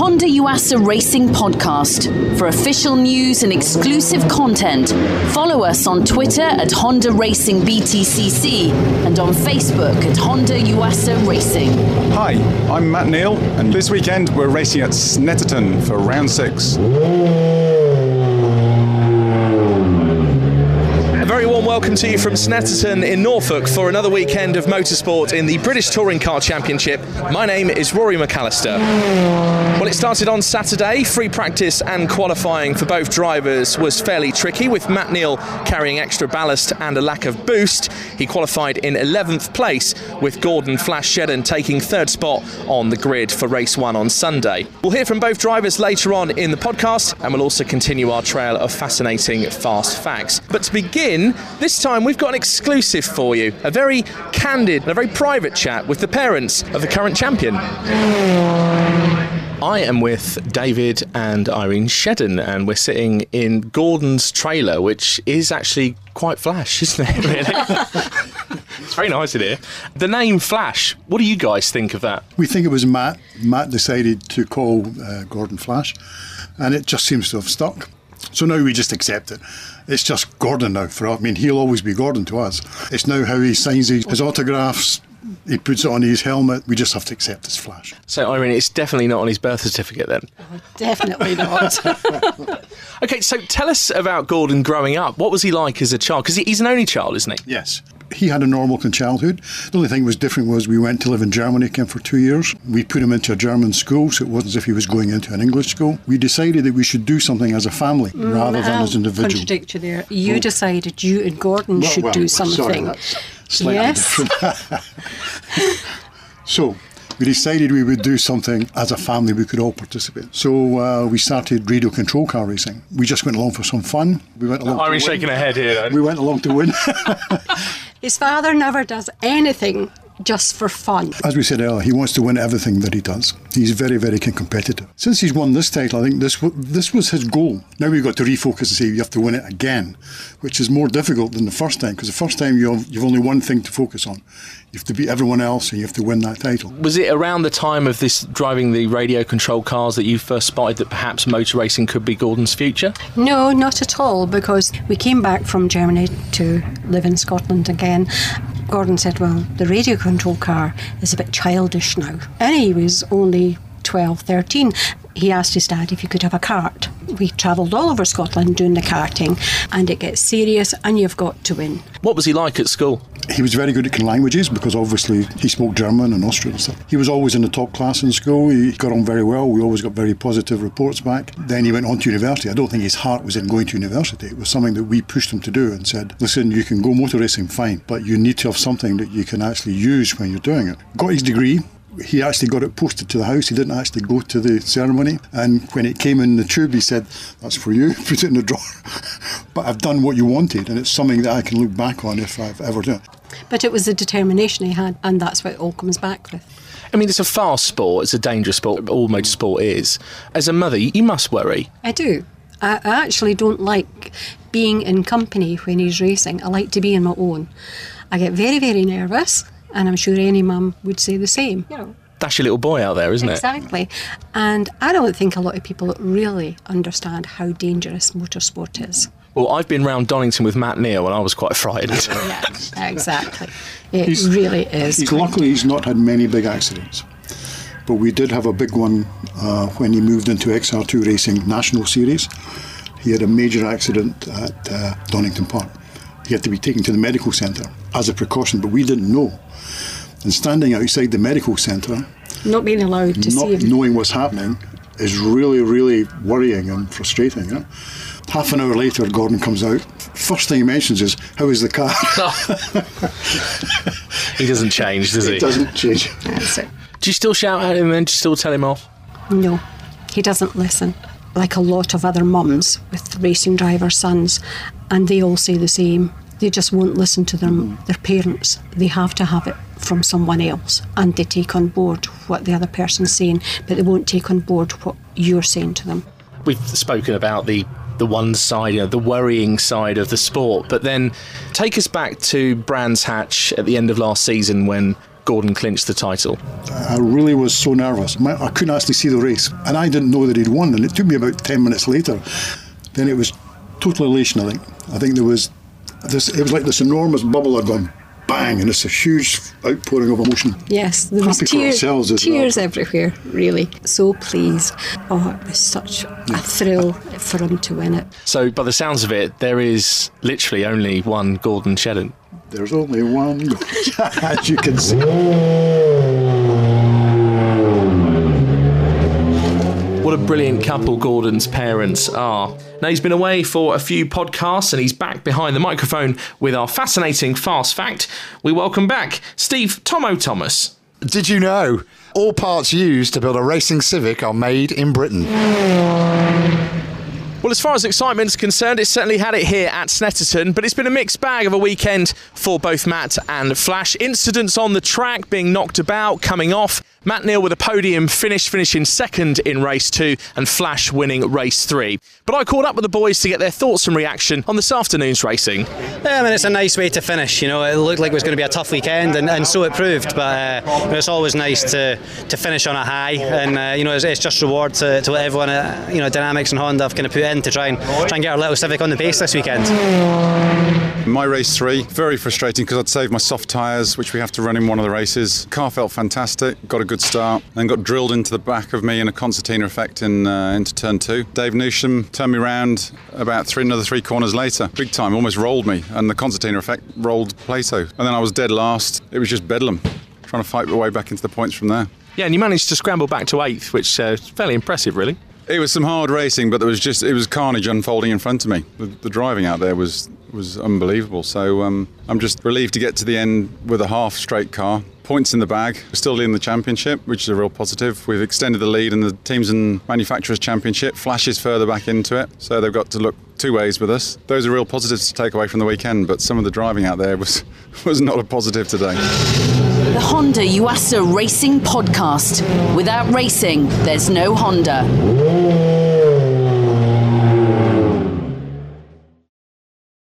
Honda Yuasa Racing podcast. For official news and exclusive content, follow us on Twitter at Honda Racing BTCC and on Facebook at Honda Yuasa Racing. Hi, I'm Matt Neal, and this weekend we're racing at Snetterton for round six. very warm welcome to you from Snetterton in Norfolk for another weekend of motorsport in the British Touring Car Championship. My name is Rory McAllister. Well, it started on Saturday. Free practice and qualifying for both drivers was fairly tricky, with Matt Neal carrying extra ballast and a lack of boost. He qualified in 11th place, with Gordon Flash Shedden taking third spot on the grid for race one on Sunday. We'll hear from both drivers later on in the podcast, and we'll also continue our trail of fascinating fast facts. But to begin, this time we've got an exclusive for you a very candid and a very private chat with the parents of the current champion. I am with David and Irene Shedden, and we're sitting in Gordon's trailer, which is actually quite flash, isn't it? Really? it's very nice in here. The name Flash, what do you guys think of that? We think it was Matt. Matt decided to call uh, Gordon Flash, and it just seems to have stuck. So now we just accept it. It's just Gordon now for us. I mean, he'll always be Gordon to us. It's now how he signs his, his autographs. He puts it on his helmet. We just have to accept his flash. So, Irene, it's definitely not on his birth certificate then? Oh, definitely not. okay, so tell us about Gordon growing up. What was he like as a child? Because he's an only child, isn't he? Yes he had a normal childhood. The only thing that was different was we went to live in Germany, came for two years. We put him into a German school, so it wasn't as if he was going into an English school. We decided that we should do something as a family mm, rather than as individuals. Contradict you there. You oh. decided you and Gordon well, should well, do something. Sorry, yes. so we decided we would do something as a family we could all participate. So uh, we started radio control car racing. We just went along for some fun. We went along. Irene's shaking her head here. We went along to win. His father never does anything just for fun. As we said earlier, he wants to win everything that he does. He's very, very competitive. Since he's won this title, I think this this was his goal. Now we've got to refocus and say you have to win it again, which is more difficult than the first time because the first time you have, you've only one thing to focus on. You have to beat everyone else and you have to win that title. Was it around the time of this driving the radio control cars that you first spotted that perhaps motor racing could be Gordon's future? No, not at all, because we came back from Germany to live in Scotland again Gordon said, Well, the radio control car is a bit childish now. And he was only 12, 13. He asked his dad if he could have a kart. We travelled all over Scotland doing the karting, and it gets serious, and you've got to win. What was he like at school? He was very good at languages because obviously he spoke German and Austrian and stuff. He was always in the top class in school. He got on very well. We always got very positive reports back. Then he went on to university. I don't think his heart was in going to university. It was something that we pushed him to do and said, listen, you can go motor racing fine, but you need to have something that you can actually use when you're doing it. Got his degree, he actually got it posted to the house. He didn't actually go to the ceremony. And when it came in the tube, he said, That's for you, put it in the drawer. but I've done what you wanted, and it's something that I can look back on if I've ever done it. But it was the determination he had, and that's what it all comes back with. I mean, it's a fast sport, it's a dangerous sport, all motorsport is. As a mother, you must worry. I do. I actually don't like being in company when he's racing. I like to be on my own. I get very, very nervous and I'm sure any mum would say the same. You know, that's your little boy out there, isn't exactly. it? Exactly. And I don't think a lot of people really understand how dangerous motorsport is. Well, I've been round Donington with Matt Neal and I was quite frightened. yeah, exactly. It he's, really is. He's, luckily, he's not had many big accidents. But we did have a big one uh, when he moved into XR2 Racing National Series. He had a major accident at uh, Donington Park. He had to be taken to the medical centre as a precaution, but we didn't know. And standing outside the medical centre, not being allowed to not see him. knowing what's happening, is really, really worrying and frustrating. You know? Half an hour later, Gordon comes out. First thing he mentions is, "How is the car?" he doesn't change, does he? He doesn't change. That's it. Do you still shout at him and do you still tell him off? No, he doesn't listen. Like a lot of other mums with racing driver sons, and they all say the same. They just won't listen to them, mm-hmm. their parents. They have to have it from someone else and they take on board what the other person's saying, but they won't take on board what you're saying to them. We've spoken about the the one side, you know, the worrying side of the sport. But then take us back to Brands Hatch at the end of last season when Gordon clinched the title? I really was so nervous. I couldn't actually see the race, and I didn't know that he'd won. And it took me about ten minutes later. Then it was total elation. I think. I think there was this. It was like this enormous bubble had gone bang, and it's a huge outpouring of emotion. Yes, there was tears, tears well. everywhere, really. So pleased. Oh, it was such a thrill for him to win it. So, by the sounds of it, there is literally only one Gordon Shedden. There's only one, as you can see. What a brilliant couple Gordon's parents are. Now, he's been away for a few podcasts and he's back behind the microphone with our fascinating fast fact. We welcome back Steve Tomo Thomas. Did you know all parts used to build a racing Civic are made in Britain? Well, as far as excitement is concerned, it certainly had it here at Snetterton, but it's been a mixed bag of a weekend for both Matt and Flash. Incidents on the track being knocked about, coming off, Matt Neal with a podium finish, finishing second in race two, and Flash winning race three. But I caught up with the boys to get their thoughts and reaction on this afternoon's racing. Yeah, I mean, it's a nice way to finish. You know, it looked like it was going to be a tough weekend, and, and so it proved. But uh, it's always nice to, to finish on a high, and uh, you know, it's, it's, just reward to, to what everyone, uh, you know, Dynamics and Honda have kind of put in to try and try and get our little Civic on the base this weekend. My race three, very frustrating because I'd saved my soft tyres, which we have to run in one of the races. Car felt fantastic, got a good start, then got drilled into the back of me in a concertina effect in uh, into turn two. Dave Newsham turned me around about three another three corners later, big time, almost rolled me, and the concertina effect rolled Plato, and then I was dead last. It was just bedlam, trying to fight my way back into the points from there. Yeah, and you managed to scramble back to eighth, which uh, is fairly impressive, really. It was some hard racing, but there was just it was carnage unfolding in front of me. The, the driving out there was was unbelievable. So um, I'm just relieved to get to the end with a half straight car. Points in the bag. We're still leading the championship, which is a real positive. We've extended the lead in the teams and manufacturers championship. Flashes further back into it, so they've got to look two ways with us. Those are real positives to take away from the weekend. But some of the driving out there was was not a positive today. The Honda Yuasa Racing Podcast. Without racing, there's no Honda.